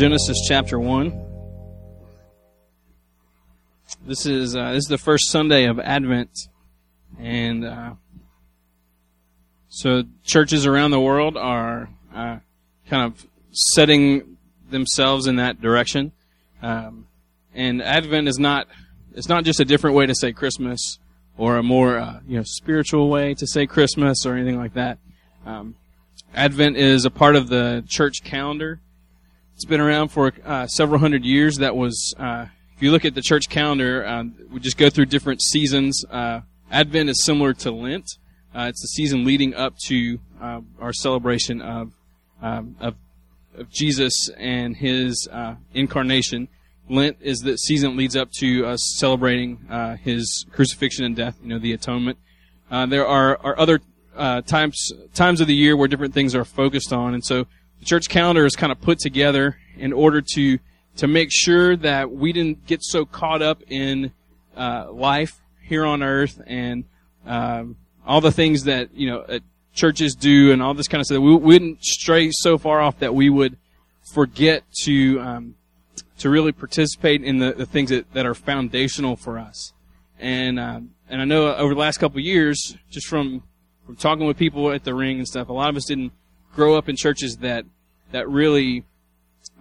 Genesis chapter 1. This is uh, this is the first Sunday of Advent, and uh, so churches around the world are uh, kind of setting themselves in that direction. Um, and Advent is not it's not just a different way to say Christmas or a more uh, you know spiritual way to say Christmas or anything like that. Um, Advent is a part of the church calendar. It's been around for uh, several hundred years. That was, uh, if you look at the church calendar, uh, we just go through different seasons. Uh, Advent is similar to Lent. Uh, it's the season leading up to uh, our celebration of, um, of, of Jesus and His incarnation. Lent is the season that leads up to us celebrating His crucifixion and death. You know, the atonement. there are, are other uh, times times of the year where different things are focused on, and so the church calendar is kind of put together in order to to make sure that we didn't get so caught up in uh, life here on earth and um, all the things that you know uh, churches do and all this kind of stuff. We, wouldn't stray so far off that we would forget to um, to really participate in the, the things that, that are foundational for us. And um, and I know over the last couple years, just from from talking with people at the ring and stuff, a lot of us didn't grow up in churches that that really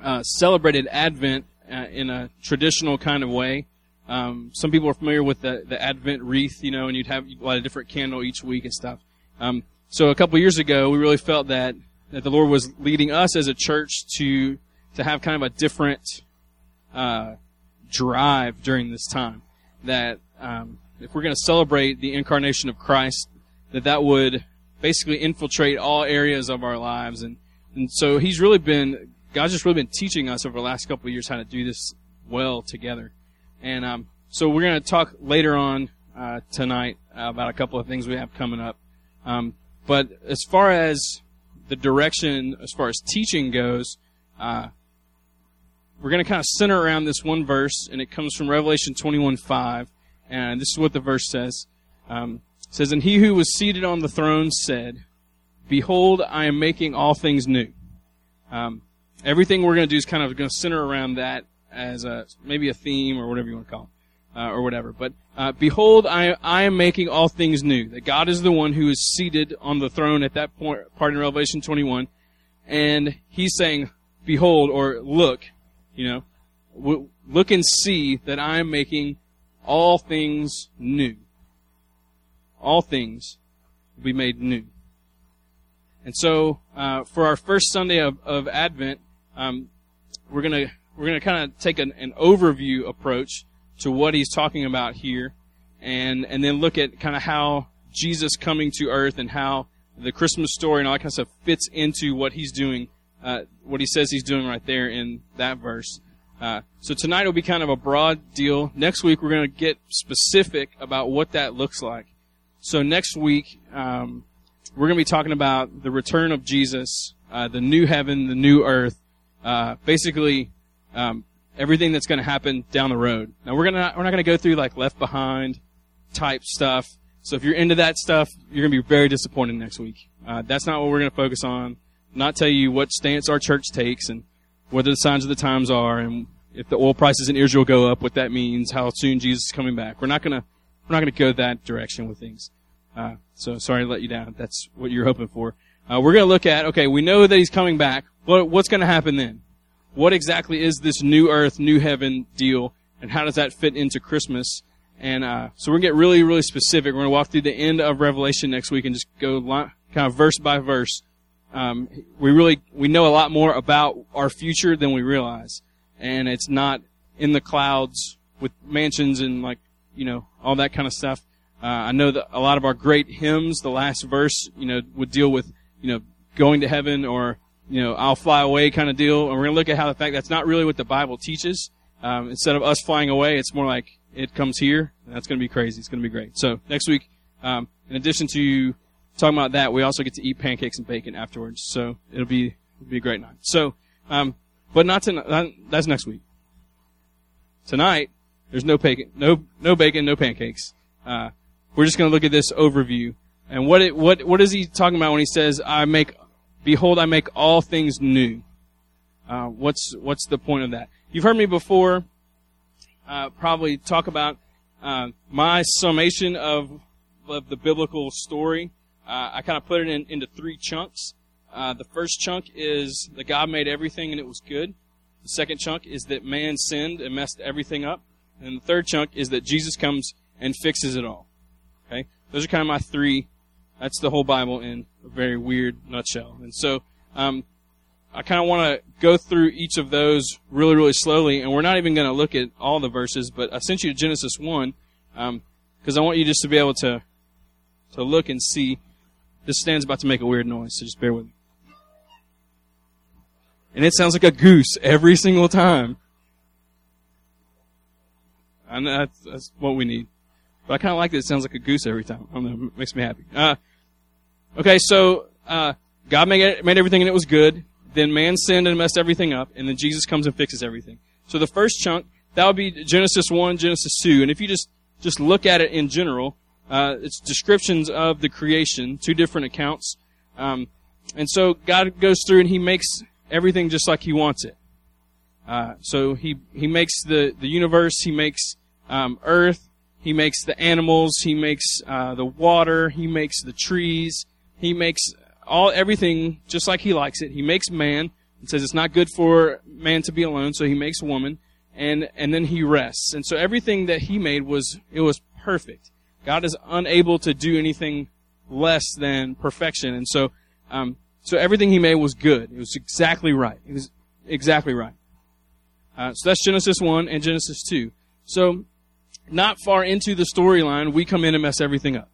uh, celebrated Advent uh, in a traditional kind of way. Um, some people are familiar with the, the Advent wreath, you know, and you'd have a lot of different candle each week and stuff. Um, so a couple years ago, we really felt that that the Lord was leading us as a church to to have kind of a different uh, drive during this time. That um, if we're going to celebrate the incarnation of Christ, that that would basically infiltrate all areas of our lives. And, and so he's really been, God's just really been teaching us over the last couple of years how to do this well together. And, um, so we're going to talk later on, uh, tonight about a couple of things we have coming up. Um, but as far as the direction, as far as teaching goes, uh, we're going to kind of center around this one verse, and it comes from Revelation 21 5. And this is what the verse says. Um, it says, And he who was seated on the throne said, Behold, I am making all things new. Um, everything we're going to do is kind of going to center around that as a, maybe a theme or whatever you want to call it, uh, or whatever. But uh, behold, I, I am making all things new. That God is the one who is seated on the throne at that point, part in Revelation 21, and He's saying, "Behold," or "Look," you know, w- look and see that I am making all things new all things will be made new. And so, uh, for our first Sunday of, of Advent, um, we're gonna we're gonna kind of take an, an overview approach to what he's talking about here, and and then look at kind of how Jesus coming to earth and how the Christmas story and all that kind of stuff fits into what he's doing, uh, what he says he's doing right there in that verse. Uh, so tonight will be kind of a broad deal. Next week we're to get specific about what that looks like. So next week, um, we're going to be talking about the return of Jesus, uh, the new heaven, the new earth, uh, basically um, everything that's going to happen down the road. Now we're gonna we're not going to go through like Left Behind type stuff. So if you're into that stuff, you're going to be very disappointed next week. Uh, that's not what we're going to focus on. Not tell you what stance our church takes and whether the signs of the times are and if the oil prices in Israel go up, what that means, how soon Jesus is coming back. We're not going to we're not going to go that direction with things. Uh, so sorry to let you down. That's what you're hoping for. Uh, we're going to look at, okay, we know that he's coming back. What, what's going to happen then? What exactly is this new earth, new heaven deal? And how does that fit into Christmas? And, uh, so we're going to get really, really specific. We're going to walk through the end of Revelation next week and just go kind of verse by verse. Um, we really, we know a lot more about our future than we realize. And it's not in the clouds with mansions and like you know, all that kind of stuff. Uh, I know that a lot of our great hymns, the last verse, you know, would deal with, you know, going to heaven or, you know, I'll fly away kind of deal. And we're going to look at how the fact that's not really what the Bible teaches. Um, instead of us flying away, it's more like it comes here. And that's going to be crazy. It's going to be great. So next week, um, in addition to talking about that, we also get to eat pancakes and bacon afterwards. So it'll be, it'll be a great night. So, um, but not tonight. That's next week. Tonight, there's no bacon, no no bacon, no pancakes. Uh, we're just going to look at this overview and what it, what what is he talking about when he says, "I make, behold, I make all things new." uh, what's what's the point of that? You've heard me before, uh, probably talk about uh, my summation of of the biblical story. Uh, I kind of put it in, into three chunks. Uh, the first chunk is that God made everything and it was good. The second chunk is that man sinned and messed everything up. And the third chunk is that Jesus comes and fixes it all. Okay? Those are kind of my three. That's the whole Bible in a very weird nutshell. And so, um, I kind of want to go through each of those really, really slowly, and we're not even going to look at all the verses, but I sent you to Genesis 1, um, because I want you just to be able to, to look and see. This stand's about to make a weird noise, so just bear with me. And it sounds like a goose every single time. And that's, that's what we need. But I kind of like that it sounds like a goose every time. I don't know, it makes me happy. Uh, okay, so, uh, God made, made everything and it was good. Then man sinned and messed everything up, and then Jesus comes and fixes everything. So the first chunk, that would be Genesis 1, Genesis 2. And if you just, just look at it in general, uh, it's descriptions of the creation, two different accounts. Um, and so God goes through and He makes everything just like He wants it. Uh, so He He makes the the universe. He makes um, Earth. He makes the animals. He makes uh, the water. He makes the trees. He makes all everything just like He likes it. He makes man and says it's not good for man to be alone, so He makes woman, and and then He rests. And so everything that He made was it was perfect. God is unable to do anything less than perfection, and so um, so everything He made was good. It was exactly right. It was exactly right. Uh, so that's Genesis one and Genesis two. So not far into the storyline, we come in and mess everything up.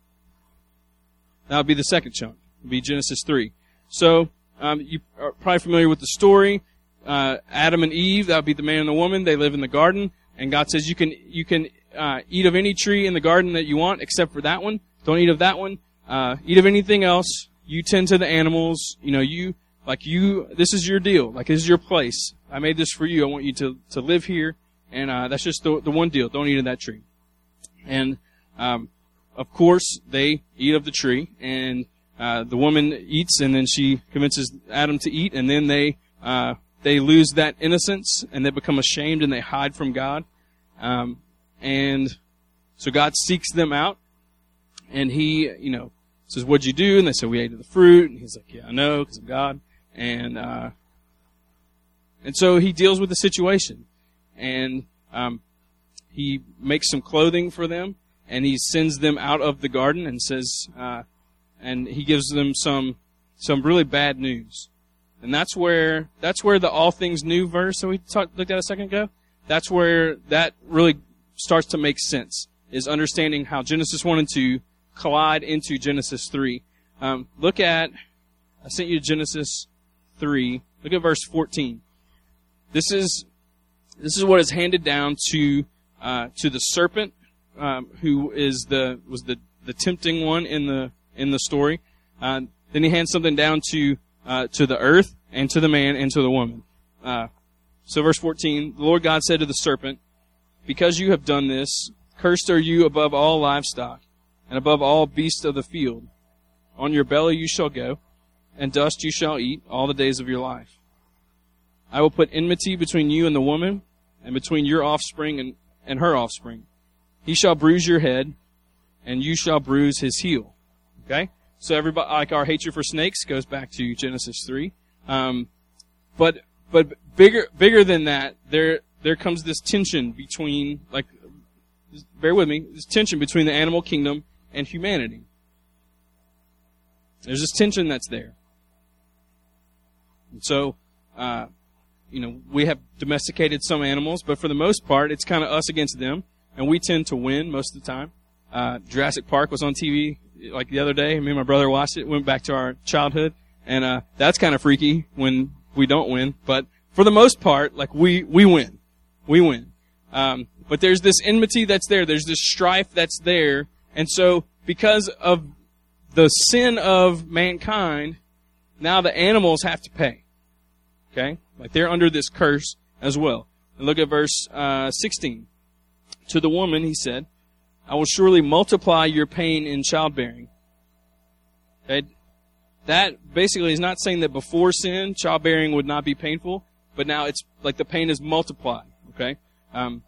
That would be the second chunk. Would be Genesis 3. So, um, you are probably familiar with the story. Uh, Adam and Eve, that would be the man and the woman. They live in the garden, and God says you can you can uh, eat of any tree in the garden that you want, except for that one. Don't eat of that one. Uh, eat of anything else. You tend to the animals. You know, you like you. This is your deal. Like this is your place. I made this for you. I want you to to live here, and uh, that's just the the one deal. Don't eat of that tree. And um, of course, they eat of the tree, and uh, the woman eats, and then she convinces Adam to eat, and then they uh, they lose that innocence, and they become ashamed, and they hide from God. Um, and so God seeks them out, and He, you know, says, "What'd you do?" And they say, "We ate of the fruit." And He's like, "Yeah, I know, because of God." And uh, and so He deals with the situation, and um, He makes some clothing for them, and He sends them out of the garden, and says. Uh, and he gives them some some really bad news. And that's where that's where the all things new verse that we talked, looked at a second ago. That's where that really starts to make sense. Is understanding how Genesis one and two collide into Genesis three. Um, look at I sent you Genesis three. Look at verse fourteen. This is this is what is handed down to uh, to the serpent, um, who is the was the the tempting one in the in the story. Uh, then he hands something down to uh, to the earth and to the man and to the woman. Uh, so verse 14, the Lord God said to the serpent, Because you have done this, cursed are you above all livestock and above all beasts of the field. On your belly you shall go, and dust you shall eat all the days of your life. I will put enmity between you and the woman, and between your offspring and, and her offspring. He shall bruise your head, and you shall bruise his heel. Okay? So everybody, like our hatred for snakes goes back to Genesis 3. Um, but, but bigger, bigger than that, there, there comes this tension between, like, bear with me, this tension between the animal kingdom and humanity. There's this tension that's there. And so, uh, you know, we have domesticated some animals, but for the most part, it's kind of us against them, and we tend to win most of the time. Uh, Jurassic Park was on TV like the other day. Me and my brother watched it. Went back to our childhood, and uh, that's kind of freaky when we don't win. But for the most part, like we we win, we win. Um, but there's this enmity that's there. There's this strife that's there, and so because of the sin of mankind, now the animals have to pay. Okay, like they're under this curse as well. And look at verse uh, 16. To the woman, he said, I will surely multiply your pain in childbearing. Okay? That basically is not saying that before sin, childbearing would not be painful. but now it's like the pain is multiplied. Okay. Um,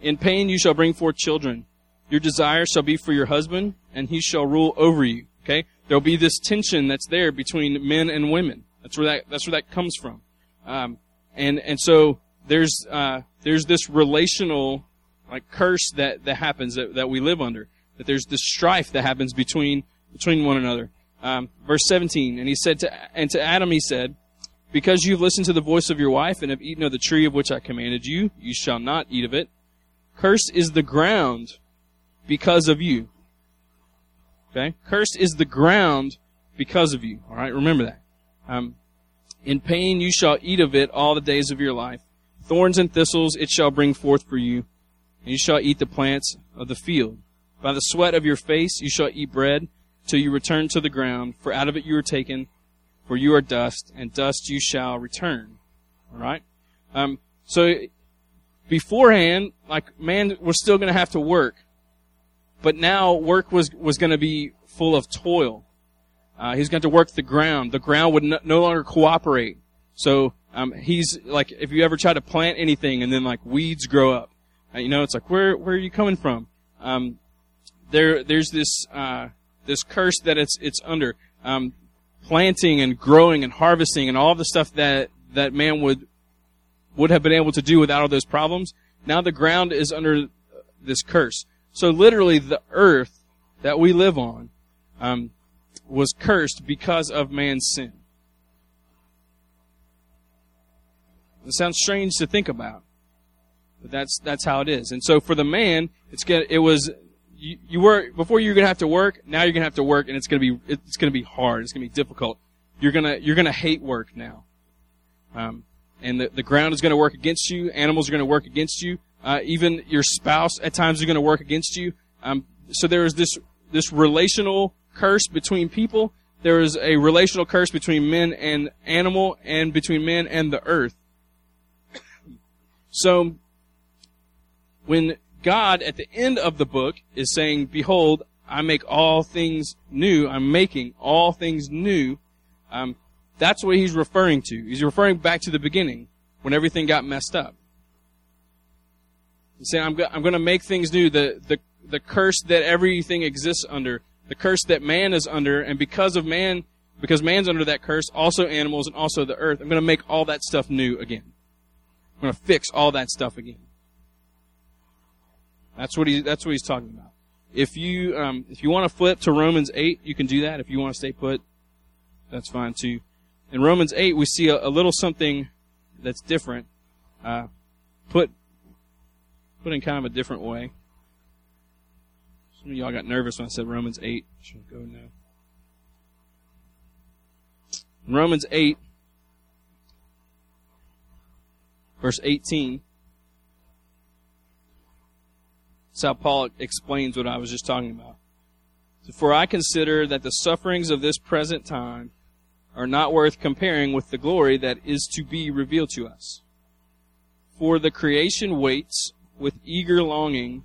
in pain you shall bring forth children. Your desire shall be for your husband, and he shall rule over you. Okay. There'll be this tension that's there between men and women. That's where that that's where that comes from. Um, and and so there's uh, there's this relational like curse that that happens that, that we live under. That there's this strife that happens between between one another. Um, verse 17, and he said to and to Adam he said, because you've listened to the voice of your wife and have eaten of the tree of which I commanded you, you shall not eat of it. Cursed is the ground because of you. Okay? Cursed is the ground because of you. Alright, remember that. Um, in pain you shall eat of it all the days of your life. Thorns and thistles it shall bring forth for you, and you shall eat the plants of the field. By the sweat of your face you shall eat bread till you return to the ground, for out of it you were taken, for you are dust, and dust you shall return. Alright? Um, so, beforehand, like, man was still gonna have to work. But now work was, was gonna be full of toil. Uh, he's going to work the ground. The ground would no, no longer cooperate. So um, he's like, if you ever try to plant anything and then like weeds grow up, uh, you know, it's like, where where are you coming from? Um, there there's this uh, this curse that it's it's under um, planting and growing and harvesting and all the stuff that that man would would have been able to do without all those problems. Now the ground is under this curse. So literally, the earth that we live on um, was cursed because of man's sin. It sounds strange to think about, but that's that's how it is. And so for the man, it's gonna, it was you, you were before you were gonna have to work. Now you're gonna have to work, and it's gonna be it's gonna be hard. It's gonna be difficult. You're gonna you're gonna hate work now, um, and the the ground is gonna work against you. Animals are gonna work against you. Uh, even your spouse at times is gonna work against you. Um, so there is this this relational curse between people. There is a relational curse between men and animal, and between men and the earth. So, when God at the end of the book is saying, Behold, I make all things new, I'm making all things new, um, that's what he's referring to. He's referring back to the beginning, when everything got messed up. He's saying, I'm, go- I'm going to make things new. The, the, the curse that everything exists under, the curse that man is under, and because of man, because man's under that curse, also animals and also the earth, I'm going to make all that stuff new again. I'm going to fix all that stuff again. That's what he, that's what he's talking about. If you, um, if you want to flip to Romans 8, you can do that. If you want to stay put, that's fine too. In Romans 8, we see a, a little something that's different, uh, put, put in kind of a different way. Some of y'all got nervous when I said Romans 8. Should go now. Romans 8, verse 18. That's how Paul explains what I was just talking about. For I consider that the sufferings of this present time are not worth comparing with the glory that is to be revealed to us. For the creation waits with eager longing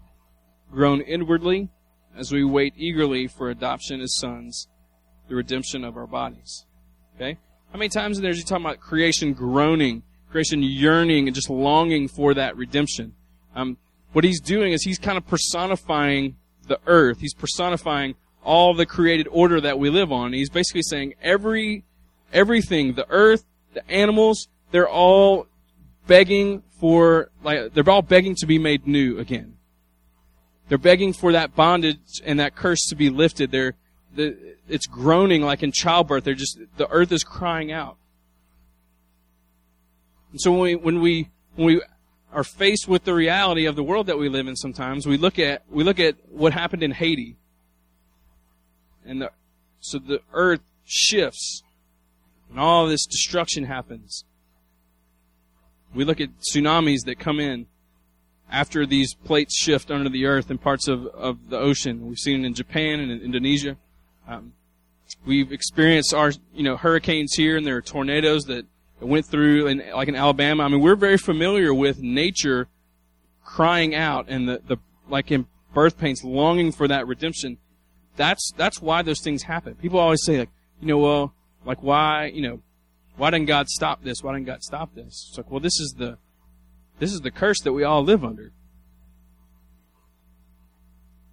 groan inwardly as we wait eagerly for adoption as sons, the redemption of our bodies. Okay? How many times in there is he talking about creation groaning, creation yearning, and just longing for that redemption? Um, what he's doing is he's kind of personifying the earth. He's personifying all the created order that we live on. He's basically saying every, everything, the earth, the animals, they're all begging for, like, they're all begging to be made new again. They're begging for that bondage and that curse to be lifted. They're, the, it's groaning like in childbirth. They're just the earth is crying out. And so when we when we when we are faced with the reality of the world that we live in, sometimes we look at we look at what happened in Haiti, and the so the earth shifts, and all this destruction happens. We look at tsunamis that come in after these plates shift under the earth in parts of, of the ocean. We've seen it in Japan and in Indonesia. Um, we've experienced our, you know, hurricanes here and there are tornadoes that went through in, like in Alabama. I mean, we're very familiar with nature crying out and the, the, like in birth pains, longing for that redemption. That's, that's why those things happen. People always say like, you know, well, like why, you know, why didn't God stop this? Why didn't God stop this? It's like, well, this is the, this is the curse that we all live under.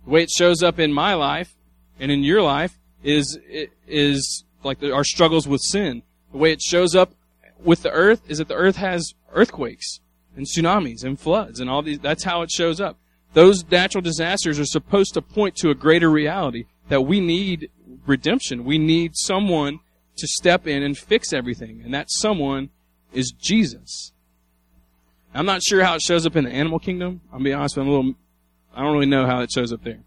The way it shows up in my life and in your life is is like our struggles with sin. The way it shows up with the earth is that the earth has earthquakes and tsunamis and floods and all these. That's how it shows up. Those natural disasters are supposed to point to a greater reality that we need redemption. We need someone to step in and fix everything, and that someone is Jesus. I'm not sure how it shows up in the animal kingdom. I'll be honest, I'm a little, I don't really know how it shows up there.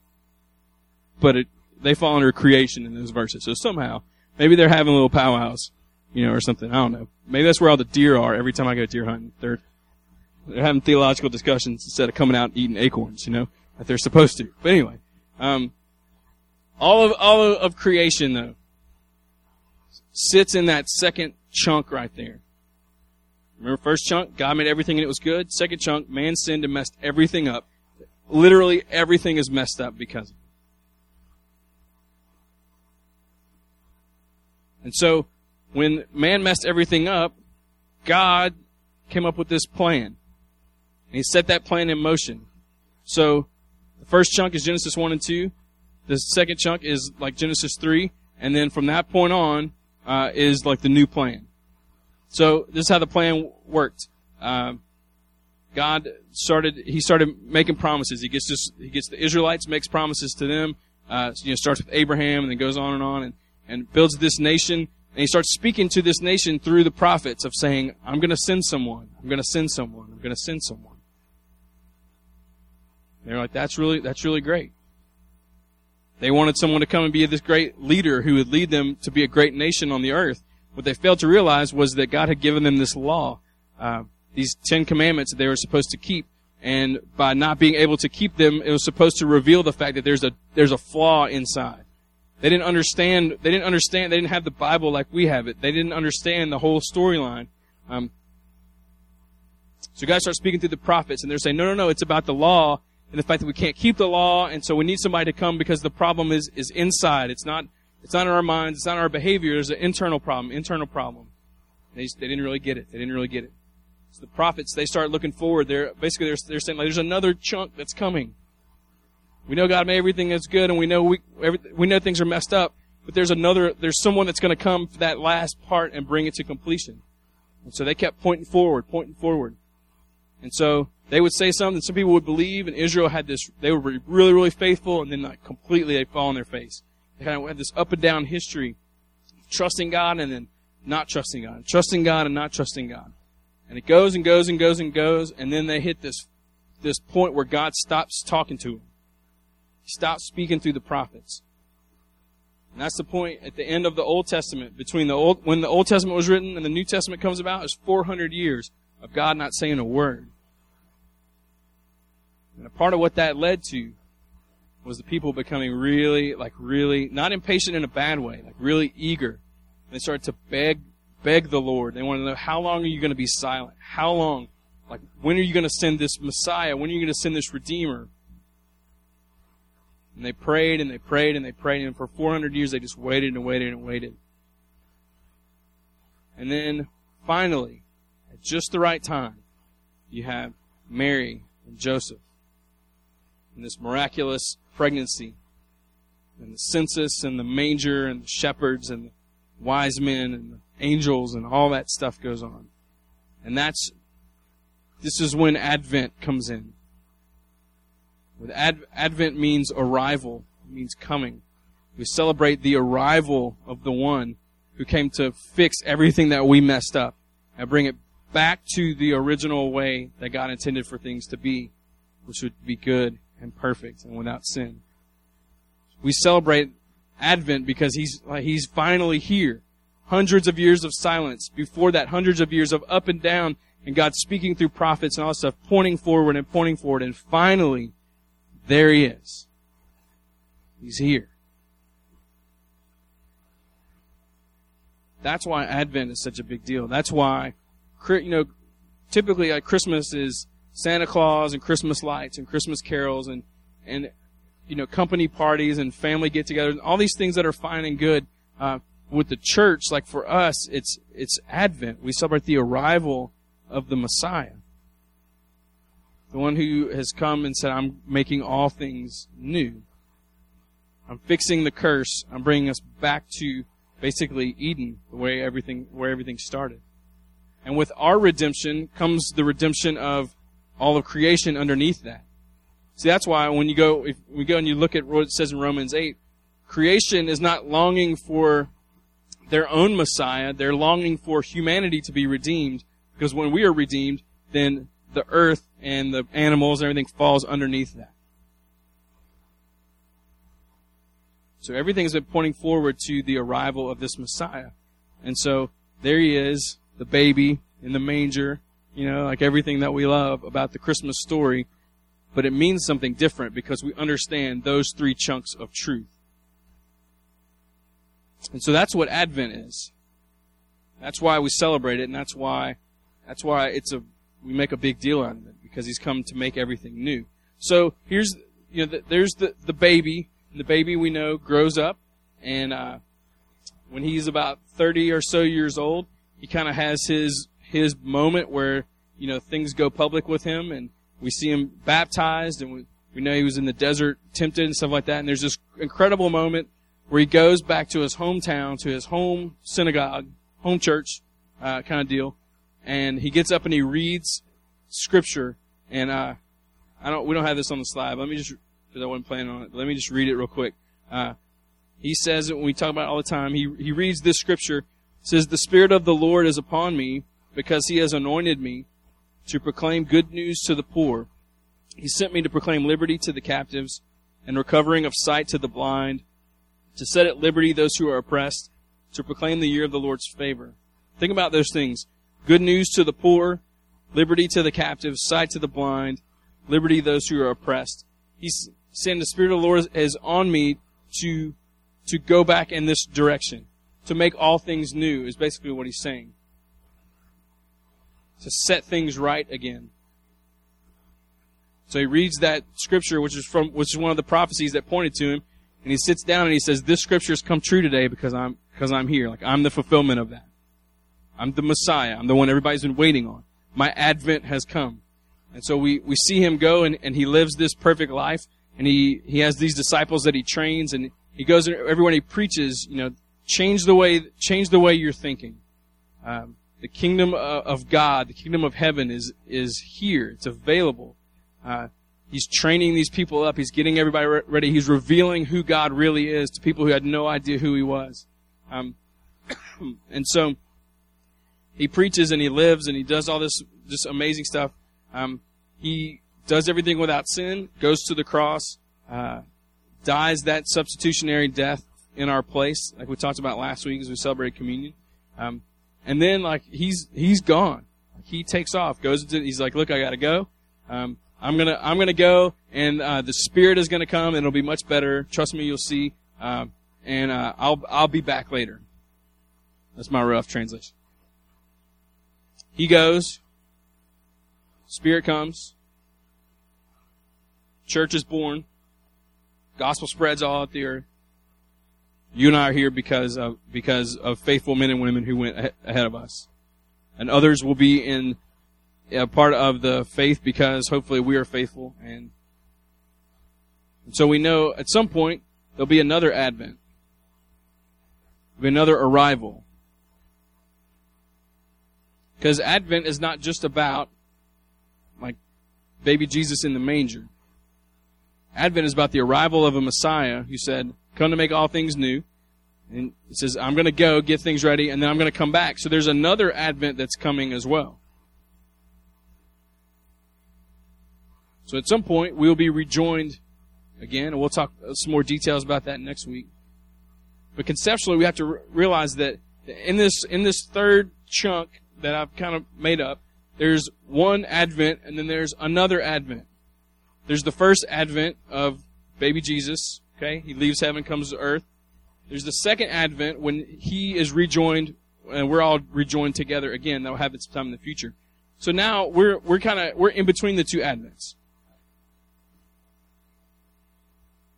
But it, they fall under creation in those verses. So somehow, maybe they're having little powwows, you know, or something. I don't know. Maybe that's where all the deer are every time I go deer hunting. They're, they're having theological discussions instead of coming out and eating acorns, you know, that they're supposed to. But anyway, um, all of, all of creation though, sits in that second chunk right there. Remember, first chunk, God made everything and it was good. Second chunk, man sinned and messed everything up. Literally everything is messed up because of it. And so, when man messed everything up, God came up with this plan. And he set that plan in motion. So, the first chunk is Genesis 1 and 2. The second chunk is like Genesis 3. And then from that point on, uh, is like the new plan. So this is how the plan worked. Uh, God started. He started making promises. He gets this. He gets the Israelites, makes promises to them. Uh, you know, starts with Abraham and then goes on and on and, and builds this nation. And he starts speaking to this nation through the prophets of saying, "I'm going to send someone. I'm going to send someone. I'm going to send someone." they're like, "That's really that's really great." They wanted someone to come and be this great leader who would lead them to be a great nation on the earth. What they failed to realize was that God had given them this law, uh, these Ten Commandments that they were supposed to keep. And by not being able to keep them, it was supposed to reveal the fact that there's a, there's a flaw inside. They didn't understand, they didn't understand, they didn't have the Bible like we have it. They didn't understand the whole storyline. Um, so God starts speaking through the prophets and they're saying, no, no, no, it's about the law and the fact that we can't keep the law, and so we need somebody to come because the problem is, is inside. It's not, it's not in our minds, it's not in our behavior, there's an internal problem, internal problem. They, just, they didn't really get it. They didn't really get it. So the prophets, they start looking forward. They're, basically, they're, they're saying, like, there's another chunk that's coming. We know God made everything that's good, and we know we, every, we know things are messed up, but there's another, there's someone that's going to come for that last part and bring it to completion. And so they kept pointing forward, pointing forward. And so they would say something, some people would believe, and Israel had this, they were really, really faithful, and then like completely they fall on their face. They kind of had this up and down history, trusting God and then not trusting God, trusting God and not trusting God. And it goes and goes and goes and goes, and then they hit this, this point where God stops talking to them. He stops speaking through the prophets. And that's the point at the end of the Old Testament. Between the old, when the Old Testament was written and the New Testament comes about, is 400 years of God not saying a word. And a part of what that led to was the people becoming really, like really, not impatient in a bad way, like really eager. And they started to beg, beg the Lord. They wanted to know, how long are you going to be silent? How long? Like, when are you going to send this Messiah? When are you going to send this Redeemer? And they prayed and they prayed and they prayed, and for 400 years they just waited and waited and waited. And then, finally, at just the right time, you have Mary and Joseph and this miraculous pregnancy and the census and the manger and the shepherds and the wise men and the angels and all that stuff goes on. And that's, this is when Advent comes in. With Ad, Advent means arrival, it means coming. We celebrate the arrival of the one who came to fix everything that we messed up and bring it back to the original way that God intended for things to be, which would be good and perfect and without sin. We celebrate Advent because he's he's finally here. hundreds of years of silence. Before that, hundreds of years of up and down and God speaking through prophets and all stuff, pointing forward and pointing forward. And finally, there he is. He's here. That's why Advent is such a big deal. That's why, you know, typically like Christmas is Santa Claus and Christmas lights and Christmas carols and, and, you know, company parties and family get-togethers, and all these things that are fine and good. Uh, with the church, like for us, it's, it's Advent. We celebrate the arrival of the Messiah. The one who has come and said, I'm making all things new. I'm fixing the curse. I'm bringing us back to basically Eden, the way everything, where everything started. And with our redemption comes the redemption of all of creation underneath that. See, that's why when you go, if we go and you look at what it says in Romans 8, creation is not longing for their own Messiah. They're longing for humanity to be redeemed. Because when we are redeemed, then the earth and the animals and everything falls underneath that. So everything has been pointing forward to the arrival of this Messiah. And so there he is, the baby in the manger, you know, like everything that we love about the Christmas story. But it means something different because we understand those three chunks of truth. And so that's what Advent is. That's why we celebrate it, and that's why that's why it's a we make a big deal out of it because he's come to make everything new. So here's you know the, there's the the baby. The baby we know grows up, and uh, when he's about thirty or so years old, he kind of has his his moment where you know things go public with him, and we see him baptized, and we, we know he was in the desert tempted and stuff like that. And there's this incredible moment where he goes back to his hometown, to his home synagogue, home church uh, kind of deal, and he gets up and he reads scripture. And uh, I don't, we don't have this on the slide. Let me just, because I wasn't planning on it. Let me just read it real quick. Uh, he says it when we talk about it all the time. He he reads this scripture. Says, "The Spirit of the Lord is upon me, because He has anointed me to proclaim good news to the poor. He sent me to proclaim liberty to the captives, and recovering of sight to the blind, to set at liberty those who are oppressed, to proclaim the year of the Lord's favor." Think about those things. Good news to the poor, liberty to the captives, sight to the blind, liberty to those who are oppressed. He's saying the Spirit of the Lord is on me to, to go back in this direction. To make all things new is basically what he's saying. To set things right again. So he reads that scripture, which is from, which is one of the prophecies that pointed to him, and he sits down and he says, this scripture has come true today because I'm, because I'm here. Like, I'm the fulfillment of that. I'm the Messiah. I'm the one everybody's been waiting on. My advent has come. And so we, we see him go and, and he lives this perfect life and he, he has these disciples that he trains and he goes everywhere he preaches, you know, change the way, change the way you're thinking. Um, the kingdom of God, the kingdom of heaven is, is here. It's available. Uh, he's training these people up. He's getting everybody ready. He's revealing who God really is to people who had no idea who he was. Um, and so, he preaches and he lives and he does all this just amazing stuff. Um, he does everything without sin, goes to the cross, uh, dies that substitutionary death in our place, like we talked about last week as we celebrated communion. Um, and then like he's he's gone. He takes off, goes into. He's like, look, I gotta go. Um, I'm gonna I'm gonna go, and uh, the Spirit is gonna come, and it'll be much better. Trust me, you'll see. Um, and uh, I'll I'll be back later. That's my rough translation. He goes. Spirit comes. Church is born. Gospel spreads all out the earth. You and I are here because of, because of faithful men and women who went ahead of us. And others will be in a part of the faith because hopefully we are faithful. And, and so we know at some point there'll be another advent. There'll be another arrival. Because Advent is not just about like baby Jesus in the manger. Advent is about the arrival of a Messiah who said, come to make all things new. And it says, I'm going to go get things ready and then I'm going to come back. So there's another Advent that's coming as well. So at some point we'll be rejoined again and we'll talk some more details about that next week. But conceptually we have to realize that in this in this third chunk that I've kind of made up, there's one Advent and then there's another Advent. There's the first Advent of baby Jesus. Okay, he leaves heaven, comes to earth. There's the second Advent when he is rejoined, and we're all rejoined together again. That will happen sometime in the future. So now we're we're kind of we're in between the two Advents.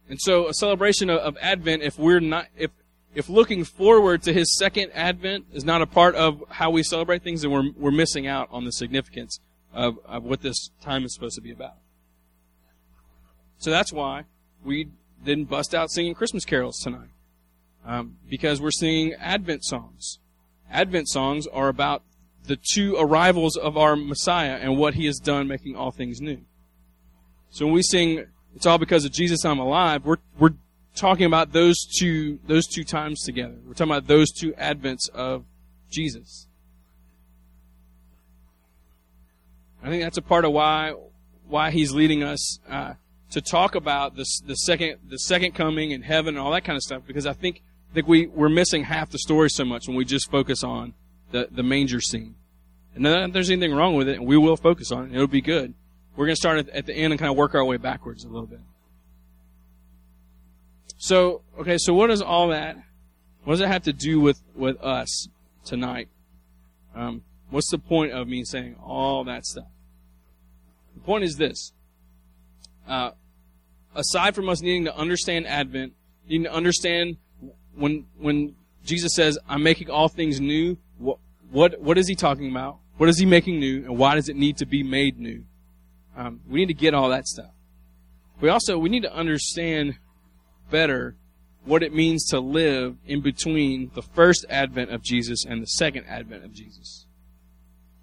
And so a celebration of, of Advent, if we're not if if looking forward to his second advent is not a part of how we celebrate things, then we're, we're missing out on the significance of, of what this time is supposed to be about. So that's why we didn't bust out singing Christmas carols tonight. Um, because we're singing Advent songs. Advent songs are about the two arrivals of our Messiah and what he has done making all things new. So when we sing, it's all because of Jesus I'm alive, we're, we're talking about those two those two times together. We're talking about those two advents of Jesus. I think that's a part of why why he's leading us uh, to talk about this the second the second coming and heaven and all that kind of stuff because I think I think we we're missing half the story so much when we just focus on the the manger scene. And there's anything wrong with it, and we will focus on it. It'll be good. We're going to start at, at the end and kind of work our way backwards a little bit. So, okay, so what does all that, what does it have to do with, with us tonight? Um, what's the point of me saying all that stuff? The point is this. Uh, aside from us needing to understand Advent, needing to understand when, when Jesus says, I'm making all things new, what, what, what is he talking about? What is he making new? And why does it need to be made new? Um, we need to get all that stuff. We also, we need to understand better what it means to live in between the first advent of Jesus and the second advent of Jesus.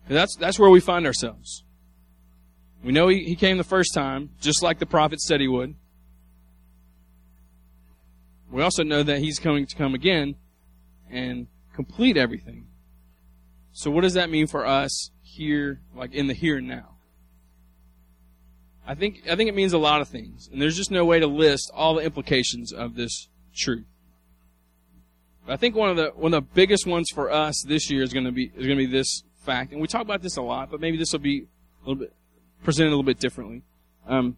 that's, that's where we find ourselves. We know he, he came the first time, just like the prophet said he would. We also know that he's coming to come again and complete everything. So what does that mean for us here, like in the here and now? I think I think it means a lot of things, and there's just no way to list all the implications of this truth. But I think one of the one of the biggest ones for us this year is going to be is going to be this fact, and we talk about this a lot, but maybe this will be a little bit presented a little bit differently. Um,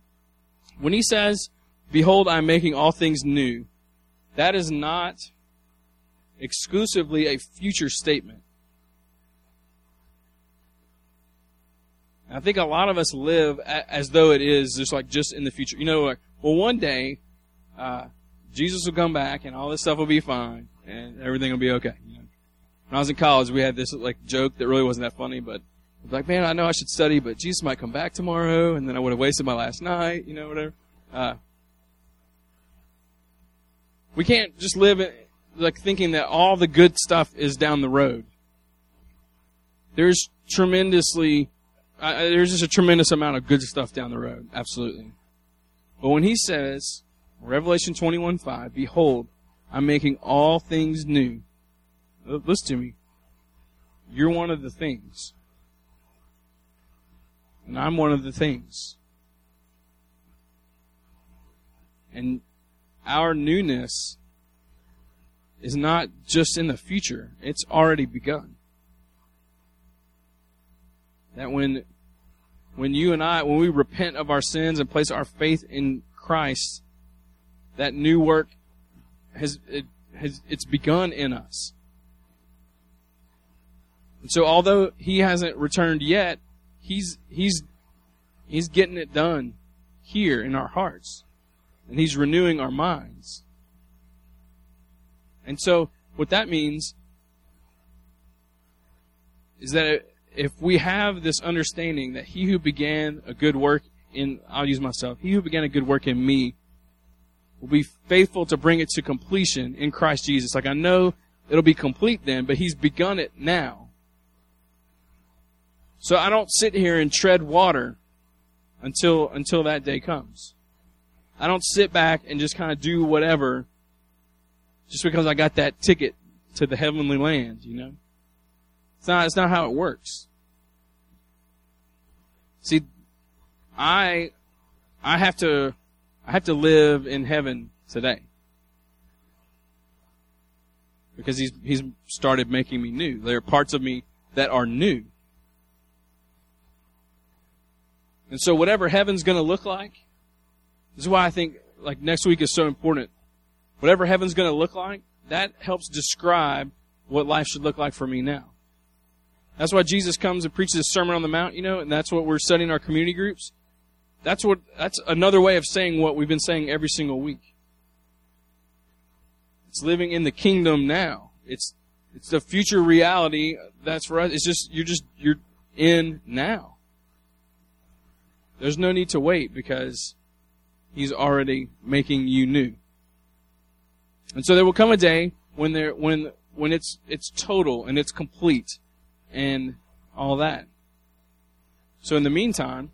when he says, "Behold, I am making all things new," that is not exclusively a future statement. I think a lot of us live as though it is just like just in the future. You know, like, well, one day, uh, Jesus will come back and all this stuff will be fine and everything will be okay. You know? When I was in college, we had this like joke that really wasn't that funny, but like, man, I know I should study, but Jesus might come back tomorrow, and then I would have wasted my last night, you know, whatever. Uh, we can't just live like thinking that all the good stuff is down the road. There's tremendously I, there's just a tremendous amount of good stuff down the road. Absolutely. But when he says, Revelation 21 5, Behold, I'm making all things new. Listen to me. You're one of the things. And I'm one of the things. And our newness is not just in the future, it's already begun. That when when you and I, when we repent of our sins and place our faith in Christ, that new work has, it, has it's begun in us. And so although he hasn't returned yet, he's he's he's getting it done here in our hearts. And he's renewing our minds. And so what that means is that if we have this understanding that he who began a good work in, I'll use myself, he who began a good work in me will be faithful to bring it to completion in Christ Jesus. Like I know it'll be complete then, but he's begun it now. So I don't sit here and tread water until, until that day comes. I don't sit back and just kind of do whatever just because I got that ticket to the heavenly land, you know? It's not, it's not how it works. See, I, I have to, I have to live in heaven today. because he's he's started making me new. There are parts of me that are new. And so whatever heaven's going to look like, this is why I think like next week is so important. Whatever heaven's going to look like, that helps describe what life should look like for me now. That's why Jesus comes and preaches a Sermon on the Mount, you know, and that's what we're studying our community groups. That's what, that's another way of saying what we've been saying every single week. It's living in the kingdom now. It's, it's the future reality that's for us. It's just, you're just, you're in now. There's no need to wait because he's already making you new. And so there will come a day when there, when, when it's, it's total and it's complete and all that. So in the meantime,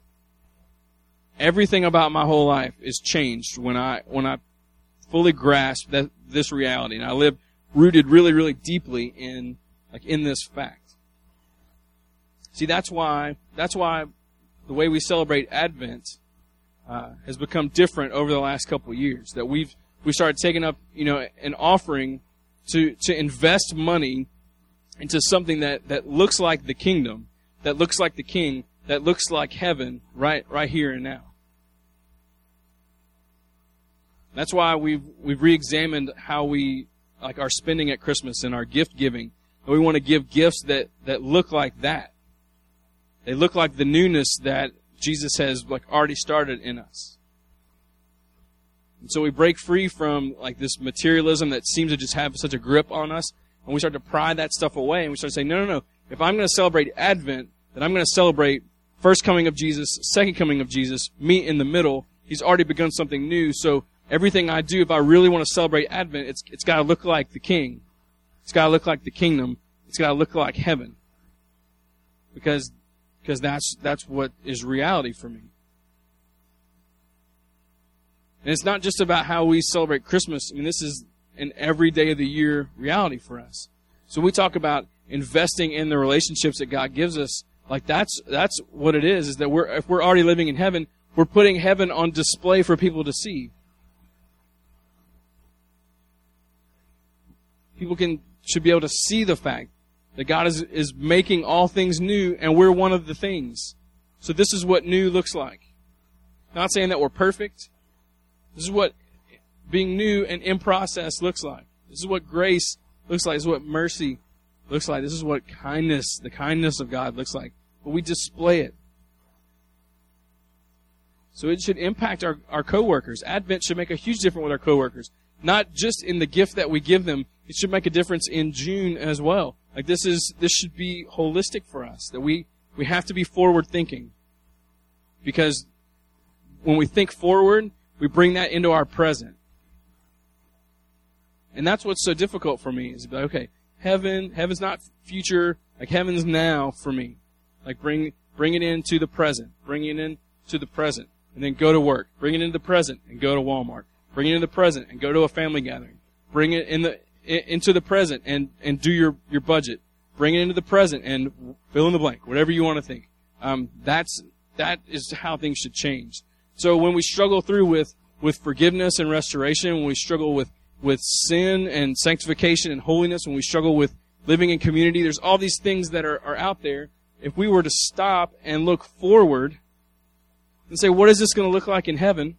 everything about my whole life is changed when I when I fully grasp that this reality and I live rooted really really deeply in like in this fact. See, that's why that's why the way we celebrate Advent uh, has become different over the last couple years. That we've we started taking up you know an offering to to invest money into something that that looks like the kingdom, that looks like the King, that looks like heaven right right here and now. That's why we've we've re-examined how we like our spending at Christmas and our gift giving. And we want to give gifts that that look like that. They look like the newness that Jesus has like already started in us. And so we break free from like this materialism that seems to just have such a grip on us, and we start to pry that stuff away, and we start to say, no, no, no. If I'm going to celebrate Advent, then I'm going to celebrate first coming of Jesus, second coming of Jesus, me in the middle. He's already begun something new, so everything I do, if I really want to celebrate Advent, it's, it's got to look like the King. It's got to look like the kingdom. It's got to look like heaven. Because, because that's, that's what is reality for me. And it's not just about how we celebrate Christmas. I mean, this is an every day of the year reality for us. So we talk about investing in the relationships that God gives us. Like that's, that's what it is, is that we're, if we're already living in heaven, we're putting heaven on display for people to see. people can should be able to see the fact that God is, is making all things new and we're one of the things. So this is what new looks like. Not saying that we're perfect. This is what being new and in process looks like. This is what grace looks like. This is what mercy looks like. This is what kindness, the kindness of God looks like. But we display it. So it should impact our, our coworkers. Advent should make a huge difference with our coworkers. Not just in the gift that we give them, it should make a difference in June as well. Like this is this should be holistic for us. That we we have to be forward thinking. Because when we think forward, we bring that into our present. And that's what's so difficult for me is like, okay, heaven, heaven's not future, like heaven's now for me. Like bring bring it into the present. Bring it in to the present. And then go to work. Bring it into the present and go to Walmart. Bring it into the present and go to a family gathering. Bring it in the into the present and, and do your, your budget. Bring it into the present and fill in the blank, whatever you want to think. Um, that's, that is how things should change. So when we struggle through with, with forgiveness and restoration, when we struggle with, with sin and sanctification and holiness, when we struggle with living in community, there's all these things that are, are out there. If we were to stop and look forward and say, what is this going to look like in heaven?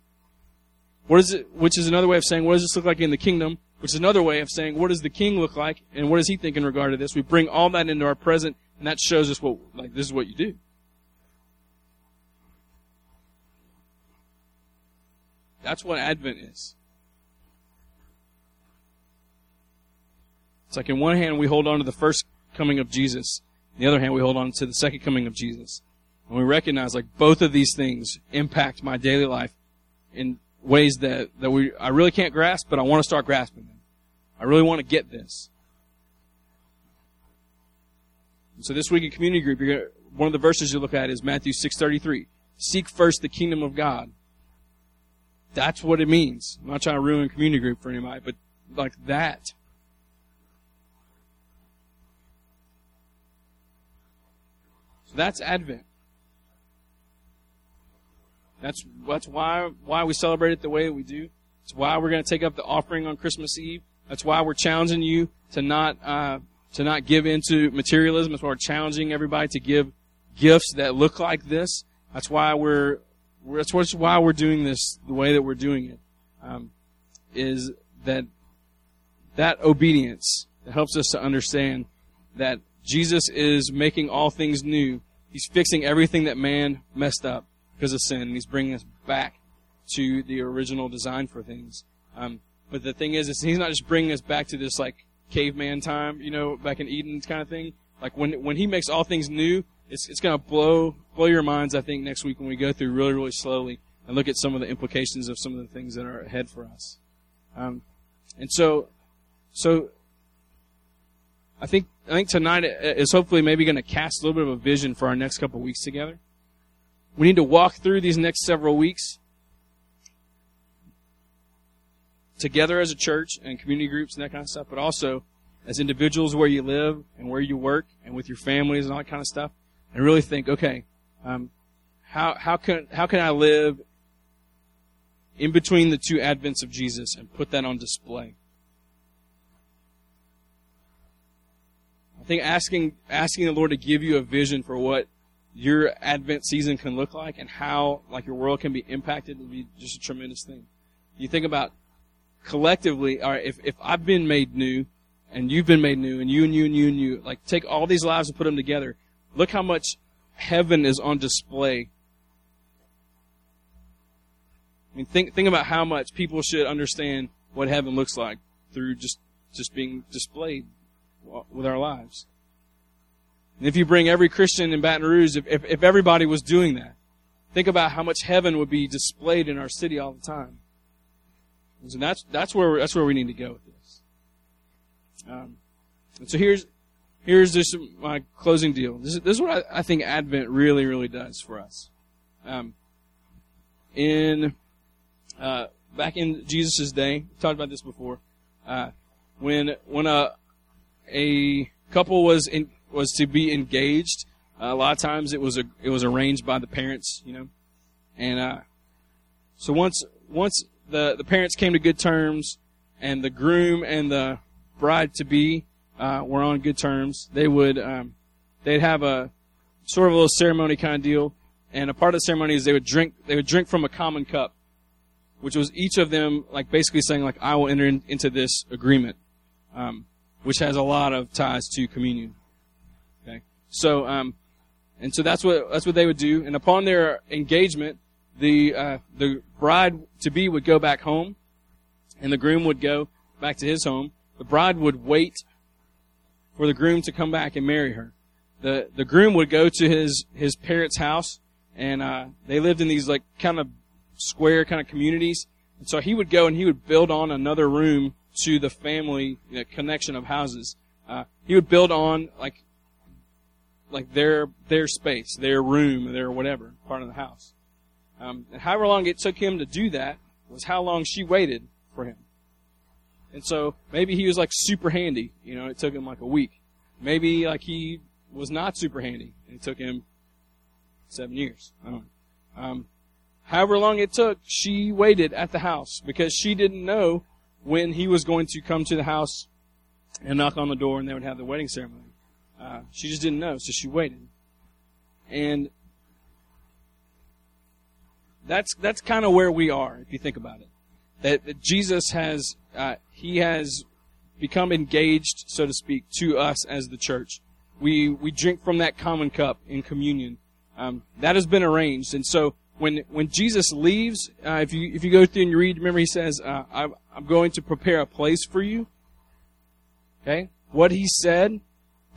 What is it, which is another way of saying, what does this look like in the kingdom? Which is another way of saying what does the king look like and what does he think in regard to this. We bring all that into our present, and that shows us what like this is what you do. That's what Advent is. It's like in one hand we hold on to the first coming of Jesus, in the other hand we hold on to the second coming of Jesus. And we recognize like both of these things impact my daily life in ways that, that we, I really can't grasp, but I want to start grasping them. I really want to get this. And so this week in community group, gonna, one of the verses you look at is Matthew 6.33. Seek first the kingdom of God. That's what it means. I'm not trying to ruin community group for anybody, but like that. So that's Advent. That's that's why why we celebrate it the way we do. It's why we're going to take up the offering on Christmas Eve. That's why we're challenging you to not uh, to not give into materialism. That's why we're challenging everybody to give gifts that look like this. That's why we're, we're that's why we're doing this the way that we're doing it. Um, is that that obedience that helps us to understand that Jesus is making all things new. He's fixing everything that man messed up because of sin, and he's bringing us back to the original design for things. Um, but the thing is, is he's not just bringing us back to this like caveman time, you know, back in Eden kind of thing. Like when when he makes all things new, it's it's going to blow blow your minds. I think next week when we go through really really slowly and look at some of the implications of some of the things that are ahead for us. Um, and so, so I think I think tonight is hopefully maybe going to cast a little bit of a vision for our next couple weeks together. We need to walk through these next several weeks together as a church and community groups and that kind of stuff, but also as individuals where you live and where you work and with your families and all that kind of stuff, and really think, okay, um, how how can how can I live in between the two advents of Jesus and put that on display? I think asking asking the Lord to give you a vision for what your Advent season can look like and how like your world can be impacted would be just a tremendous thing. You think about collectively, all right, if, if I've been made new and you've been made new and you and you and you and you, like take all these lives and put them together. Look how much heaven is on display. I mean, think, think about how much people should understand what heaven looks like through just, just being displayed with our lives. And if you bring every Christian in Baton Rouge, if, if, if everybody was doing that, think about how much heaven would be displayed in our city all the time. And that's that's where that's where we need to go with this. Um, and so here's here's just my closing deal. This is, this is what I, I, think Advent really really does for us. Um, in uh, back in Jesus' day, talked about this before. Uh, when when a a couple was in, was to be engaged, uh, a lot of times it was a, it was arranged by the parents, you know, and uh, so once once the, the parents came to good terms, and the groom and the bride to be uh, were on good terms. They would um, they'd have a sort of a little ceremony kind of deal, and a part of the ceremony is they would drink they would drink from a common cup, which was each of them like basically saying like I will enter in, into this agreement, um, which has a lot of ties to communion. So um, and so that's what that's what they would do, and upon their engagement, the uh, the bride to be would go back home, and the groom would go back to his home. The bride would wait for the groom to come back and marry her. the The groom would go to his his parents' house, and uh, they lived in these like kind of square kind of communities. And so he would go and he would build on another room to the family you know, connection of houses. Uh, he would build on like like their their space, their room, their whatever part of the house. Um, and however long it took him to do that was how long she waited for him. And so maybe he was like super handy, you know, it took him like a week. Maybe like he was not super handy and it took him seven years. I don't know. Um, however long it took, she waited at the house because she didn't know when he was going to come to the house and knock on the door and they would have the wedding ceremony. Uh, she just didn't know, so she waited. And that's that's kind of where we are if you think about it. That, that Jesus has uh, he has become engaged, so to speak, to us as the church. We we drink from that common cup in communion. Um, that has been arranged, and so when when Jesus leaves, uh, if you if you go through and you read, remember he says, uh, I, "I'm going to prepare a place for you." Okay, what he said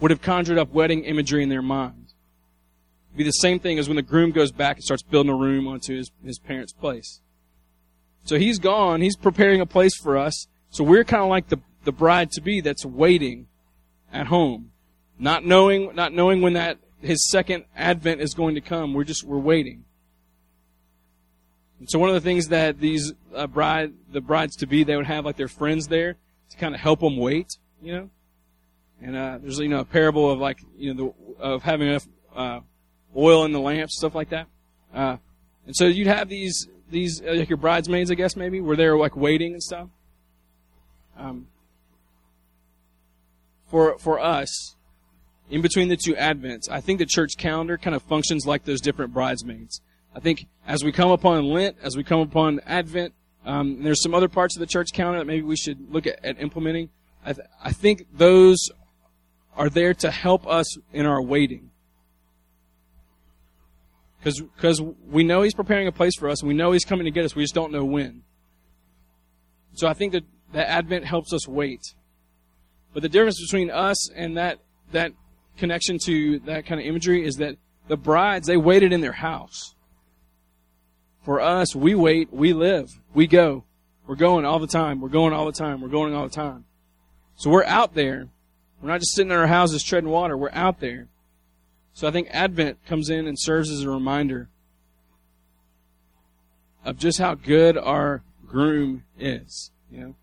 would have conjured up wedding imagery in their mind be the same thing as when the groom goes back and starts building a room onto his, his parents' place. So he's gone. He's preparing a place for us. So we're kind of like the, the bride to be that's waiting at home. Not knowing, not knowing when that, his second advent is going to come. We're just, we're waiting. And so one of the things that these uh, bride, the brides to be, they would have like their friends there to kind of help them wait, you know? And, uh, there's, you know, a parable of like, you know, the, of having enough, uh, oil in the lamps, stuff like that. Uh, and so you'd have these these uh, like your bridesmaids, I guess maybe, where there like waiting and stuff. Um, for for us, in between the two Advents, I think the church calendar kind of functions like those different bridesmaids. I think as we come upon Lent, as we come upon Advent, um, there's some other parts of the church calendar that maybe we should look at, at implementing. I, th- I think those are there to help us in our waiting. Because we know He's preparing a place for us, and we know He's coming to get us. We just don't know when. So I think that, that Advent helps us wait. But the difference between us and that that connection to that kind of imagery is that the brides they waited in their house. For us, we wait, we live, we go. We're going all the time. We're going all the time. We're going all the time. So we're out there. We're not just sitting in our houses treading water. We're out there. So I think Advent comes in and serves as a reminder of just how good our groom is. You know,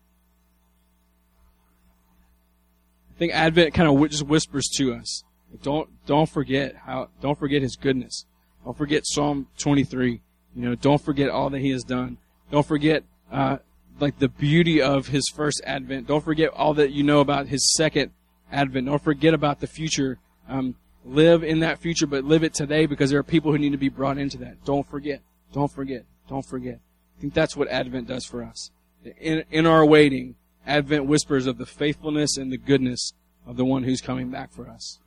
I think Advent kind of just whispers to us, don't don't forget how don't forget His goodness. Don't forget Psalm 23. You know, don't forget all that He has done. Don't forget uh, like the beauty of His first Advent. Don't forget all that you know about His second Advent. Don't forget about the future. Um, live in that future, but live it today because there are people who need to be brought into that. Don't forget. Don't forget. Don't forget. I think that's what Advent does for us. In, in our waiting, Advent whispers of the faithfulness and the goodness of the one who's coming back for us.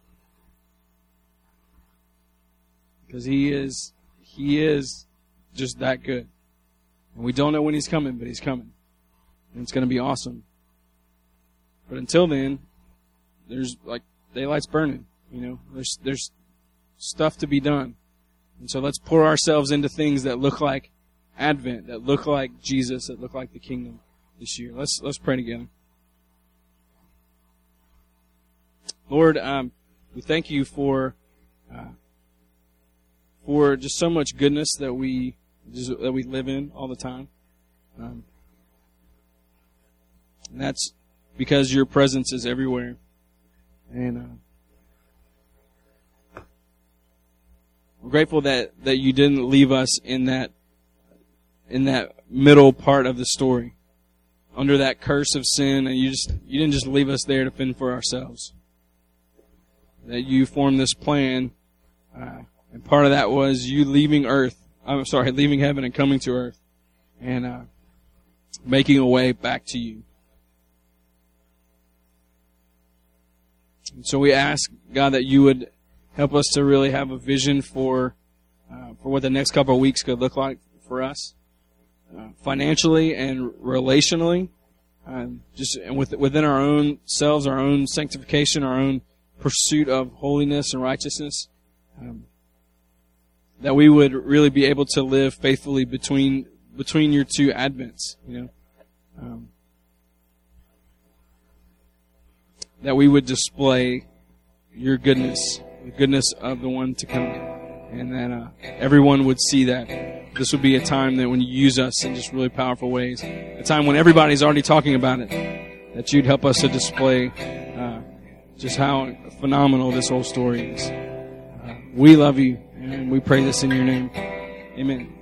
Because he is, he is just that good. And we don't know when he's coming, but he's coming. And it's going to be awesome. But until then, there's like daylight's burning. You know, there's there's stuff to be done. And so let's pour ourselves into things that look like Advent, that look like Jesus, that look like the kingdom this year. Let's let's pray together. Lord, um, we thank you for uh, for just so much goodness that we just, that we live in all the time. Um, and that's because your presence is everywhere. And uh, I'm grateful that, that you didn't leave us in that in that middle part of the story, under that curse of sin, and you just you didn't just leave us there to fend for ourselves. That you formed this plan, uh, and part of that was you leaving Earth. I'm sorry, leaving heaven and coming to Earth, and uh, making a way back to you. So we ask God that you would help us to really have a vision for uh, for what the next couple of weeks could look like for us, uh, financially and relationally, um, just with, within our own selves, our own sanctification, our own pursuit of holiness and righteousness. Um, that we would really be able to live faithfully between between your two advents. You know. Um, that we would display your goodness the goodness of the one to come. And that uh, everyone would see that. This would be a time that when you use us in just really powerful ways, a time when everybody's already talking about it, that you'd help us to display uh, just how phenomenal this whole story is. Uh, we love you, and we pray this in your name. Amen.